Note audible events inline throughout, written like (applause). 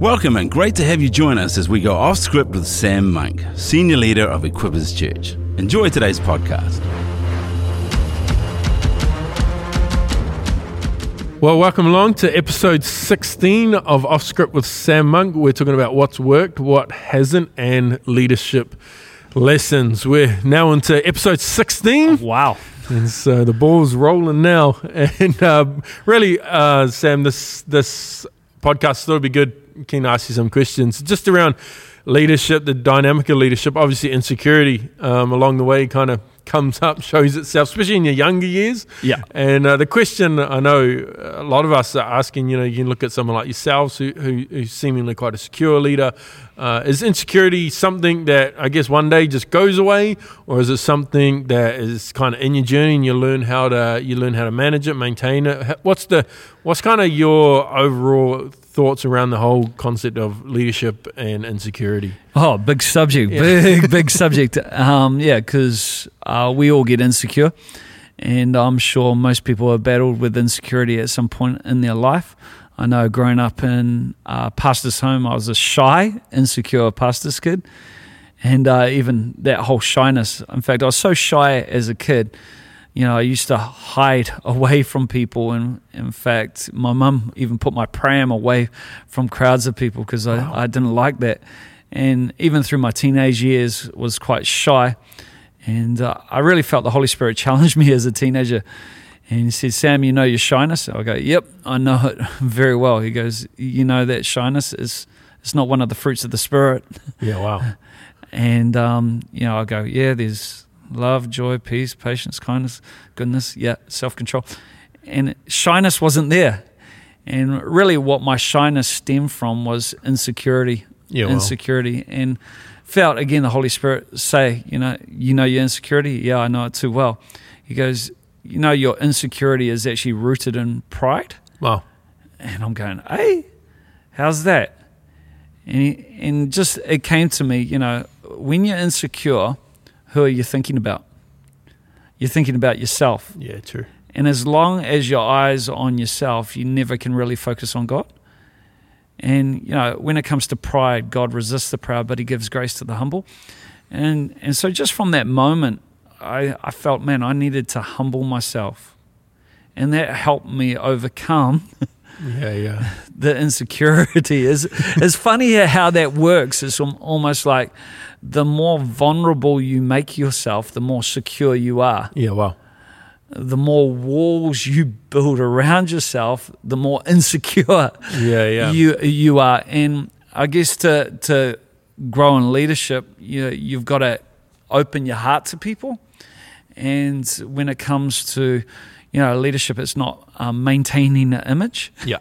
Welcome and great to have you join us as we go off script with Sam Monk, Senior Leader of Equippers Church. Enjoy today's podcast. Well, welcome along to episode 16 of Off Script with Sam Monk. We're talking about what's worked, what hasn't, and leadership lessons. We're now into episode 16. Wow. And so the ball's rolling now. (laughs) And uh, really, uh, Sam, this this podcast thought it'd be good. Keen to ask you some questions just around leadership, the dynamic of leadership. Obviously, insecurity um, along the way kind of comes up, shows itself, especially in your younger years. Yeah. And uh, the question I know a lot of us are asking, you know, you can look at someone like yourselves who, who, who's seemingly quite a secure leader. Uh, is insecurity something that I guess one day just goes away, or is it something that is kind of in your journey and you learn how to you learn how to manage it, maintain it? What's the what's kind of your overall thoughts around the whole concept of leadership and insecurity? Oh, big subject, Yeah. big big (laughs) subject. Um, yeah, because uh, we all get insecure, and I'm sure most people have battled with insecurity at some point in their life. I know growing up in uh, pastor's home, I was a shy, insecure pastor's kid, and uh, even that whole shyness. In fact, I was so shy as a kid. You know, I used to hide (laughs) away from people, and in fact, my mum even put my pram away from crowds of people because Wow. I, I didn't like that. And even through my teenage years, was quite shy. And uh, I really felt the Holy Spirit (laughs) challenged me as a teenager. And he said, Sam, you know your shyness? I go, Yep, I know it (laughs) very well. He goes, You know that shyness is it's not one of the fruits of the Spirit. Yeah, wow. (laughs) And, um, you know, I go, Yeah, there's love, joy, peace, patience, kindness, goodness, yeah, self control. And shyness wasn't there. And really, what my shyness stemmed from was insecurity. Yeah, well. insecurity. And felt again the Holy Spirit say, you know, you know your insecurity? Yeah, I know it too well. He goes, You know, your insecurity is actually rooted in pride. Wow. And I'm going, hey, how's that? And, he, and just it came to me, you know, when you're insecure, who are you thinking about? You're thinking about yourself. Yeah, true. And as long as your eyes are on yourself, you never can really focus on God. And, you know, when it comes to pride, God resists the proud, but he gives grace to the humble. And, and so just from that moment, I, I felt, man, I needed to humble myself. And that helped me overcome (laughs) Yeah, yeah. the insecurity. Is it's funny how that works. It's almost like the more vulnerable you make yourself, the more secure you are. Yeah, wow. The more walls you build around yourself, the more (laughs) insecure Yeah, yeah. you you are. And I guess to to grow in leadership, you you've got to open your heart to people. And when it comes to you know leadership, it's not um, maintaining an image yeah.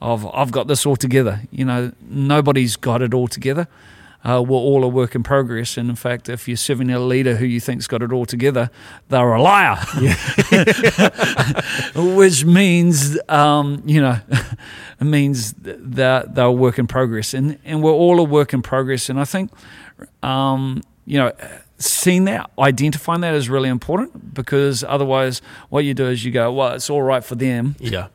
of I've got this all together. You know, nobody's got it all together. Uh, we're all a work in progress, and in fact, if you're serving a leader who you think's got it all together, they're a liar. (laughs) Which means, um, you know, (laughs) it means that they're a work in progress, and and we're all a work in progress. And I think, um, you know, seeing that, identifying that is really important because otherwise, what you do is you go, well, it's all right for them, Yeah.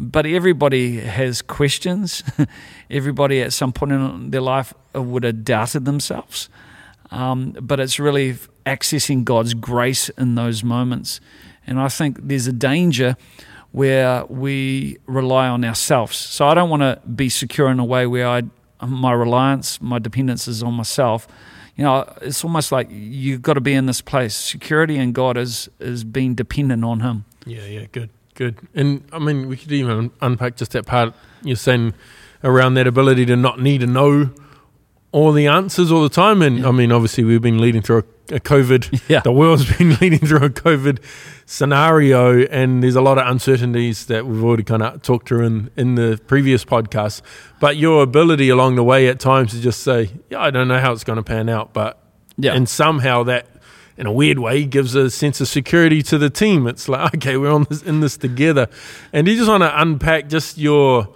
But everybody has questions. (laughs) everybody at some point in their life would have doubted themselves. Um, but it's really accessing God's grace in those moments. And I think there's a danger where we rely on ourselves. So I don't want to be secure in a way where I, my reliance, my dependence is on myself. You know, it's almost like you've got to be in this place. Security in God is is being dependent on Him. Yeah, yeah, good, good. And I mean, we could even unpack just that part you're saying around that ability to not need to know all the answers all the time. And I mean, obviously, we've been leading through a, a COVID. (laughs) Yeah. The world's (laughs) been leading through a COVID scenario, and there's a lot of uncertainties that we've already kind of talked through in, in the previous podcast. But your ability along the way at times to just say, "Yeah, I don't know how it's going to pan out," but Yeah. and somehow that in a weird way gives a sense of security to the team it's like (laughs) okay we're on this in this together and you just want to unpack just your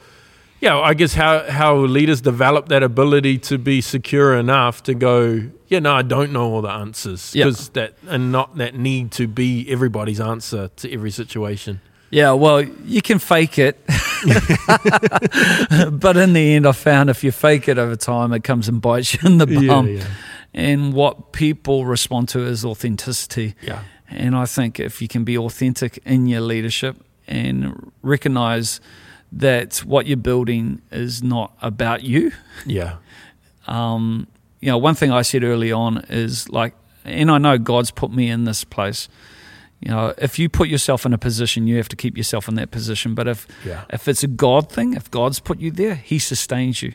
yeah i guess how how leaders develop that ability to be secure enough to go yeah no i don't know all the answers Yeah. because that and not that need to be everybody's answer to every situation Yeah, well, you can fake it. (laughs) (laughs) but in the end, I found if you fake it over time, it comes and bites you in the Yeah, bum. yeah. And what people respond to is authenticity. Yeah. And I think if you can be authentic in your leadership and recognize that what you're building is not about you. Yeah. Um, you know, one thing I said early on is like, and I know God's put me in this place. You know, if you put yourself in a position, you have to keep yourself in that position. But if Yeah. if it's a God thing, if God's put you there, He sustains you.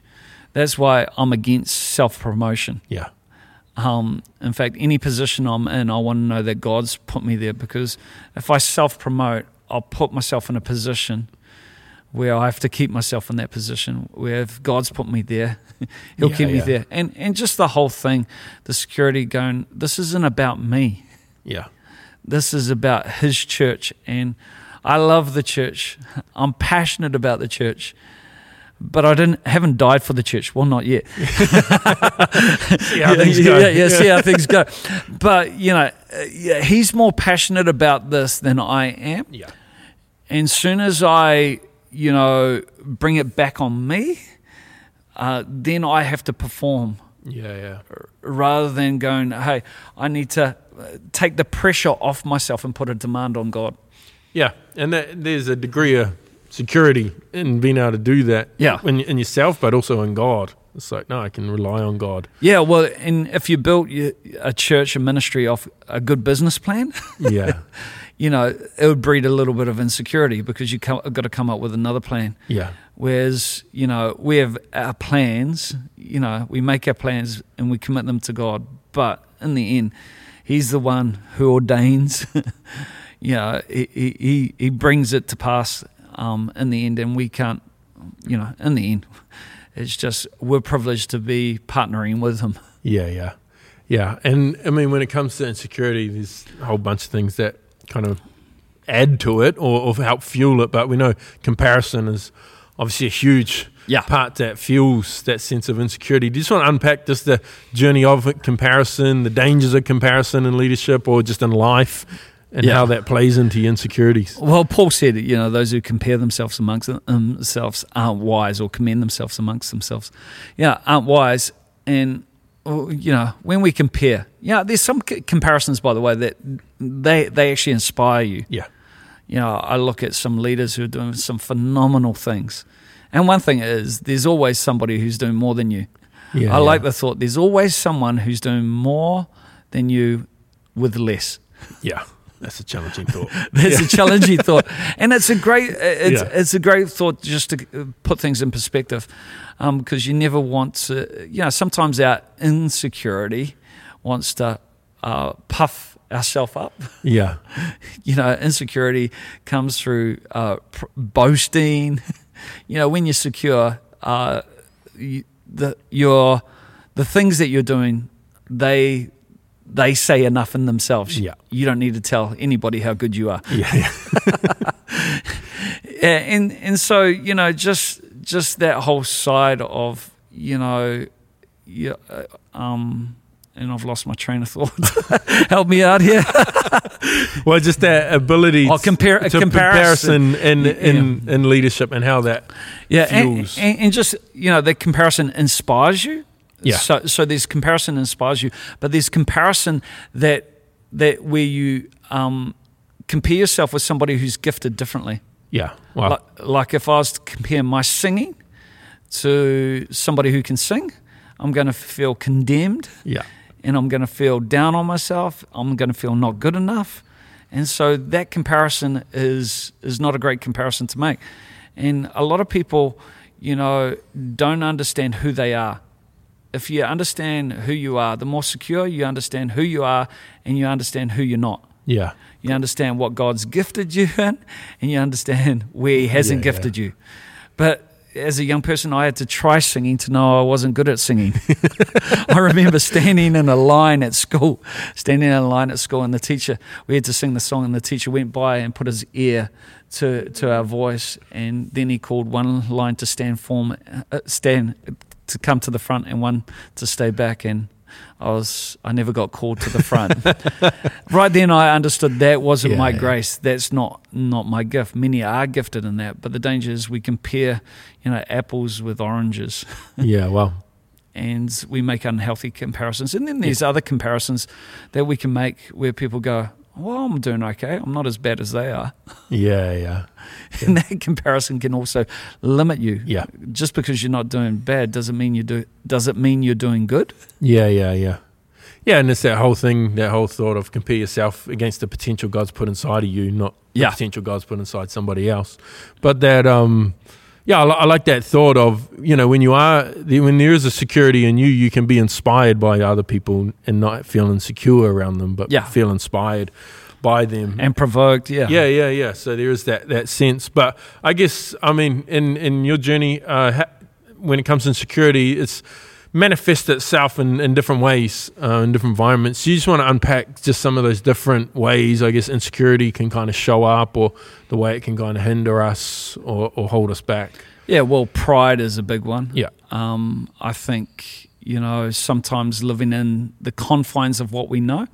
That's why I'm against self promotion. Yeah. Um, in fact, any position I'm in, I want to know that God's put me there because if I self promote, I'll put myself in a position where I have to keep myself in that position. Where if God's put me there, (laughs) He'll Yeah, keep me there. And and just the whole thing, the security going, this isn't about me. Yeah. This is about His church, and I love the church. I'm passionate about the church. But I didn't haven't died for the church. Well, not yet. (laughs) (laughs) See how things go. Yeah, yeah, see how (laughs) things go. But you know, uh, yeah, he's more passionate about this than I am. Yeah. And soon as I, you know, bring it back on me, uh, then I have to perform Yeah. Yeah. rather than going, hey, I need to uh, take the pressure off myself and put a demand on God. Yeah, and that, there's a degree of security in being able to do that. Yeah. in, in yourself, but also in God. It's like no, I can rely on God. Yeah, well, and if you built a church, a ministry off a good business plan, (laughs) Yeah, you know, it would breed a little bit of insecurity because you have got to come up with another plan. yeah, Whereas, you know, we have our plans, you know, we make our plans and we commit them to God. But in the end, He's the one who ordains, (laughs) you know, he, he- he brings it to pass um, in the end. And we can't, you know, in the end, it's just we're privileged to be partnering with Him. yeah, yeah, yeah. And I mean, when it comes to insecurity, there's a whole bunch of things that kind of add to it or, or help fuel it. But we know comparison is obviously a huge Yeah. part that fuels that sense of insecurity. Do you just want to unpack just the journey of comparison, the dangers of comparison in leadership or just in life, and Yeah. how that plays into your insecurities? Well, Paul said, you know, those who compare themselves amongst themselves aren't wise or commend themselves amongst themselves. Yeah, aren't wise. And, you know, when we compare, yeah, there's some c- comparisons, by the way, that they, they actually inspire you. Yeah, You know, I look at some leaders who are doing some phenomenal things. And one thing is, there's always somebody who's doing more than you. yeah. I like the thought, there's always someone who's doing more than you with less. Yeah, that's a challenging thought. (laughs) That's a challenging thought, and it's a great it's Yeah. it's a great thought just to uh, put things in perspective, because you never want to. You know, sometimes our insecurity wants to uh, puff ourselves up. Yeah, (laughs) You know, insecurity comes through uh, pr- boasting. (laughs) You know, when you're secure, uh, you, the your the things that you're doing, they they say enough in themselves. Yeah. You don't need to tell anybody how good you are. yeah, yeah. (laughs) Yeah, and and so you know, just just that whole side of you know, yeah, uh, um, and I've lost my train of thought. (laughs) Help me out here. (laughs) Well, just that ability Oh, compare- a to comparison. in in, in leadership and how that Yeah, and, fuels. and, and just you know, the comparison inspires you. Yeah. So so there's comparison inspires you, but there's comparison that that where you um, compare yourself with somebody who's gifted differently. yeah. Well, Like, like if I was to compare my singing to somebody who can sing, I'm going to feel condemned yeah, and I'm going to feel down on myself. I'm going to feel not good enough. And so that comparison is is not a great comparison to make. And a lot of people, you know, don't understand who they are. If you understand who you are, the more secure you understand who you are and you understand who you're not. yeah, You understand what God's gifted you in, and you understand where He hasn't Yeah, gifted you. But as a young person, I had to try singing to know I wasn't good at singing. (laughs) I remember standing in a line at school, standing in a line at school, and the teacher, we had to sing the song, and the teacher went by and put his ear to, to our voice, and then he called one line to stand form, uh, stand to come to the front, and one to stay back. And I was I never got called to the front. (laughs) right then, I understood that wasn't Yeah, my yeah. grace. That's not not my gift. Many are gifted in that, but the danger is we compare, you know, apples with oranges, (laughs) yeah, well, and we make unhealthy comparisons. And then there's other comparisons that we can make where people go, "Well, I'm doing okay. I'm not as bad as they are." yeah, yeah, (laughs) And that comparison can also limit you. yeah, Just because you're not doing bad doesn't mean you do. Does it mean you're doing good? yeah, yeah, yeah. Yeah, and it's that whole thing, that whole thought of compare yourself against the potential God's put inside of you, not Yeah. the potential God's put inside somebody else. But that, um, yeah, I, I like that thought of you know when you are when there is a security in you, you can be inspired by other people and not feel insecure around them, but Yeah. feel inspired by them. And provoked, yeah. Yeah, yeah, yeah. So there is that that sense, but I guess I mean in in your journey, uh, ha- when it comes to security, it's manifest itself in, in different ways uh, in different environments. You just want to unpack just some of those different ways. I guess insecurity can kind of show up, or the way it can kind of hinder us or, or hold us back. Yeah, well, pride is a big one. Yeah. Um, I think, you know, sometimes living in the confines of what we know,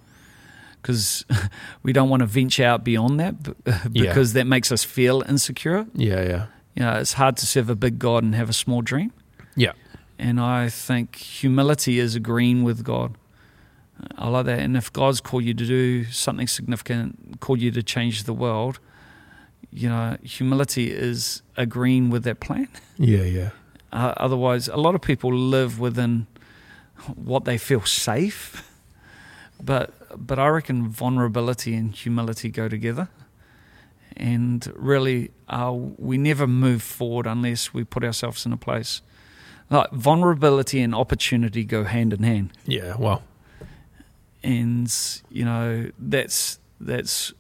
because (laughs) we don't want to venture out beyond that (laughs) because that makes us feel insecure. Yeah, yeah, You know, it's hard to serve a big God and have a small dream. yeah, And I think humility is agreeing with God. I like that. And if God's called you to do something significant, called you to change the world, you know, humility is agreeing with that plan. (laughs) yeah, yeah, Uh, otherwise, a lot of people live within what they feel safe. (laughs) But but I reckon vulnerability and humility go together. And really, uh, we never move forward unless we put ourselves in a place. Like vulnerability and opportunity go hand in hand, yeah. Well, and you know that's that's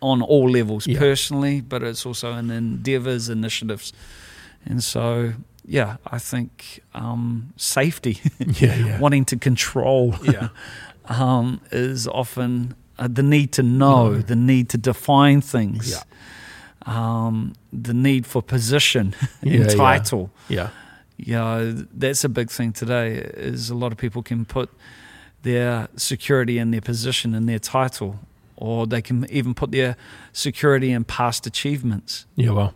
on all levels, Yeah. personally, but it's also in endeavors, initiatives, and so yeah, I think um, safety, (laughs) yeah, yeah, wanting to control, (laughs) yeah, (laughs) um, is often uh, the need to know, No. the need to define things, Yeah. um, the need for position and title. yeah, You know, that's a big thing today. Is a lot of people can put their security in their position and their title, or they can even put their security in past achievements. yeah. Well,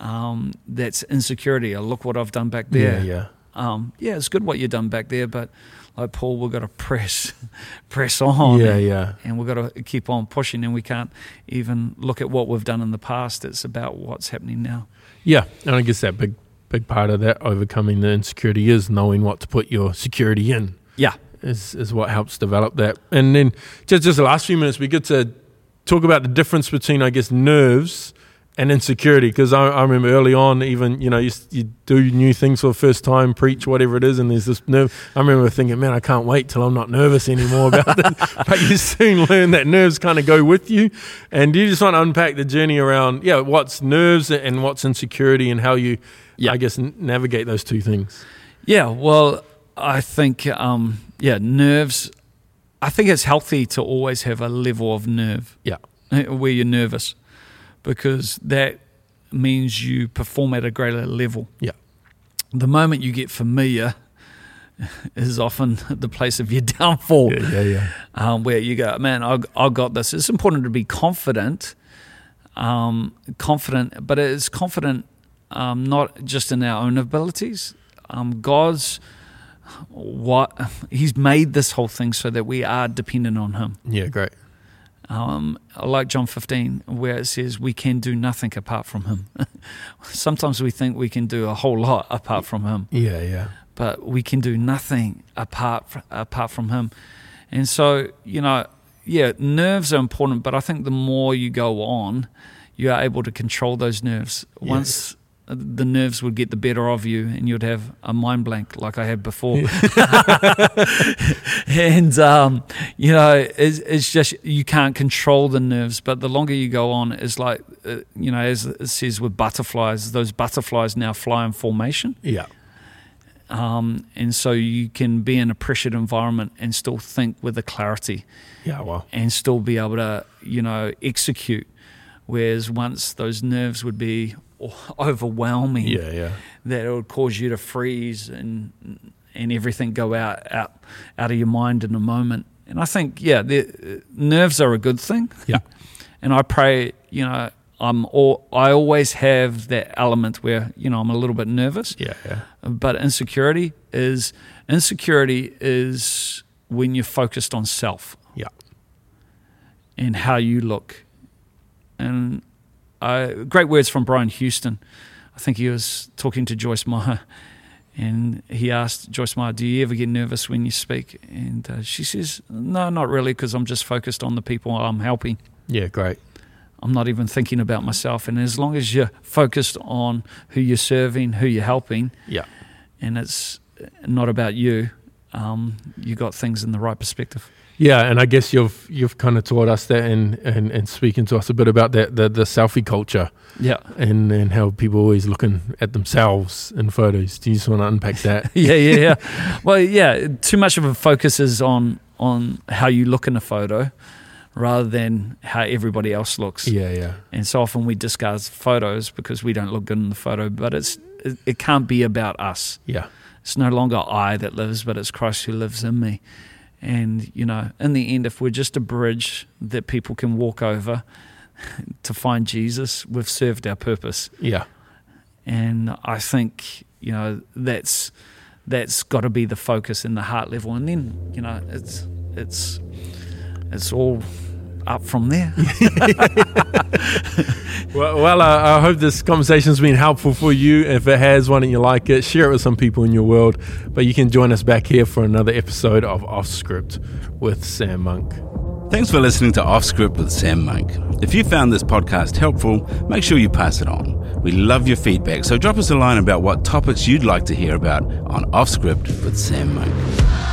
Um, that's insecurity. Oh, look what I've done back there. yeah, yeah. Um, yeah, it's good what you've done back there, but like Paul, we've got to press, (laughs) press on. yeah, yeah. And we've got to keep on pushing, and we can't even look at what we've done in the past. It's about what's happening now. Yeah, and I guess that big big part of that overcoming the insecurity is knowing what to put your security in. Yeah. Is is what helps develop that. And then just just the last few minutes, we get to talk about the difference between I guess nerves and insecurity because I, I remember early on even you know you, s- you do new things for the first time preach whatever it is and there's this nerve I remember thinking man I can't wait till I'm not nervous anymore about it (laughs) but you soon learn that nerves kind of go with you and you just want to unpack the journey around yeah what's nerves and what's insecurity and how you Yeah. I guess n- navigate those two things Yeah, well, I think, um, yeah, nerves. I think it's healthy to always have a level of nerve yeah eh, where you're nervous because that means you perform at a greater level. Yeah. The moment you get familiar (laughs) is often (laughs) the place of your (laughs) downfall. yeah yeah yeah um, where you go, man, I, I got this. It's important to be confident, um, confident, but it's confident um, not just in our own abilities. Um, God's what He's made this whole thing so that we are dependent on Him. yeah great Um, like John 15, where it says we can do nothing apart from Him. (laughs) Sometimes we think we can do a whole lot apart from Him yeah yeah but we can do nothing apart fr- apart from him. And so, you know, yeah, nerves are important, but I think the more you go on, you are able to control those nerves. Once the nerves would get the better of you, and you'd have a mind blank like I had before. (laughs) and um, you know, it's, it's just you can't control the nerves. But the longer you go on, it's like uh, you know, as it says with butterflies, those butterflies now fly in formation. Yeah. Um, and so you can be in a pressured environment and still think with a clarity. Yeah well. And still be able to you know execute. Whereas once those nerves would be (laughs) overwhelming yeah yeah that it would cause you to freeze and and everything go out out out of your mind in a moment. And I think, yeah, the nerves are a good thing. Yeah. (laughs) and I pray, you know, I'm all, I always have that element where you know I'm a little bit nervous. Yeah, yeah. But insecurity is insecurity is when you're focused on self Yeah. and how you look. And uh, great words from Brian Houston. I think he was talking to Joyce Meyer, and he asked Joyce Meyer, "Do you ever get nervous when you speak?" And uh, she says, "No, not really, because I'm just focused on the people I'm helping. Yeah, great. I'm not even thinking about myself. And as long as you're focused on who you're serving, who you're helping, Yeah. and it's not about you, um, you got things in the right perspective." Yeah, and I guess you've you've kind of taught us that and, and, and speaking to us a bit about that the, the selfie culture Yeah. and, and how people are always looking at themselves in photos. Do you just want to unpack that? (laughs) yeah, yeah, yeah. well, yeah. Too much of a focus is on on how you look in a photo, rather than how everybody else looks. yeah, yeah. And so often we discard photos because we don't look good in the photo. But it's it, it can't be about us. Yeah. It's no longer I that lives, but it's Christ who lives in me. And you know, in the end, if we're just a bridge that people can walk over (laughs) to find Jesus, we've served our purpose Yeah. and I think you know that's that's got to be the focus in the heart level, and then you know it's it's it's all up from there. (laughs) (laughs) Well, well uh, I hope this conversation's been helpful for you. If it has, why don't you like it? Share it with some people in your world. But you can join us back here for another episode of Off Script with Sam Monk. Thanks for listening to Off Script with Sam Monk. If you found this podcast helpful, make sure you pass it on. We love your feedback, so drop us a line about what topics you'd like to hear about on Off Script with Sam Monk.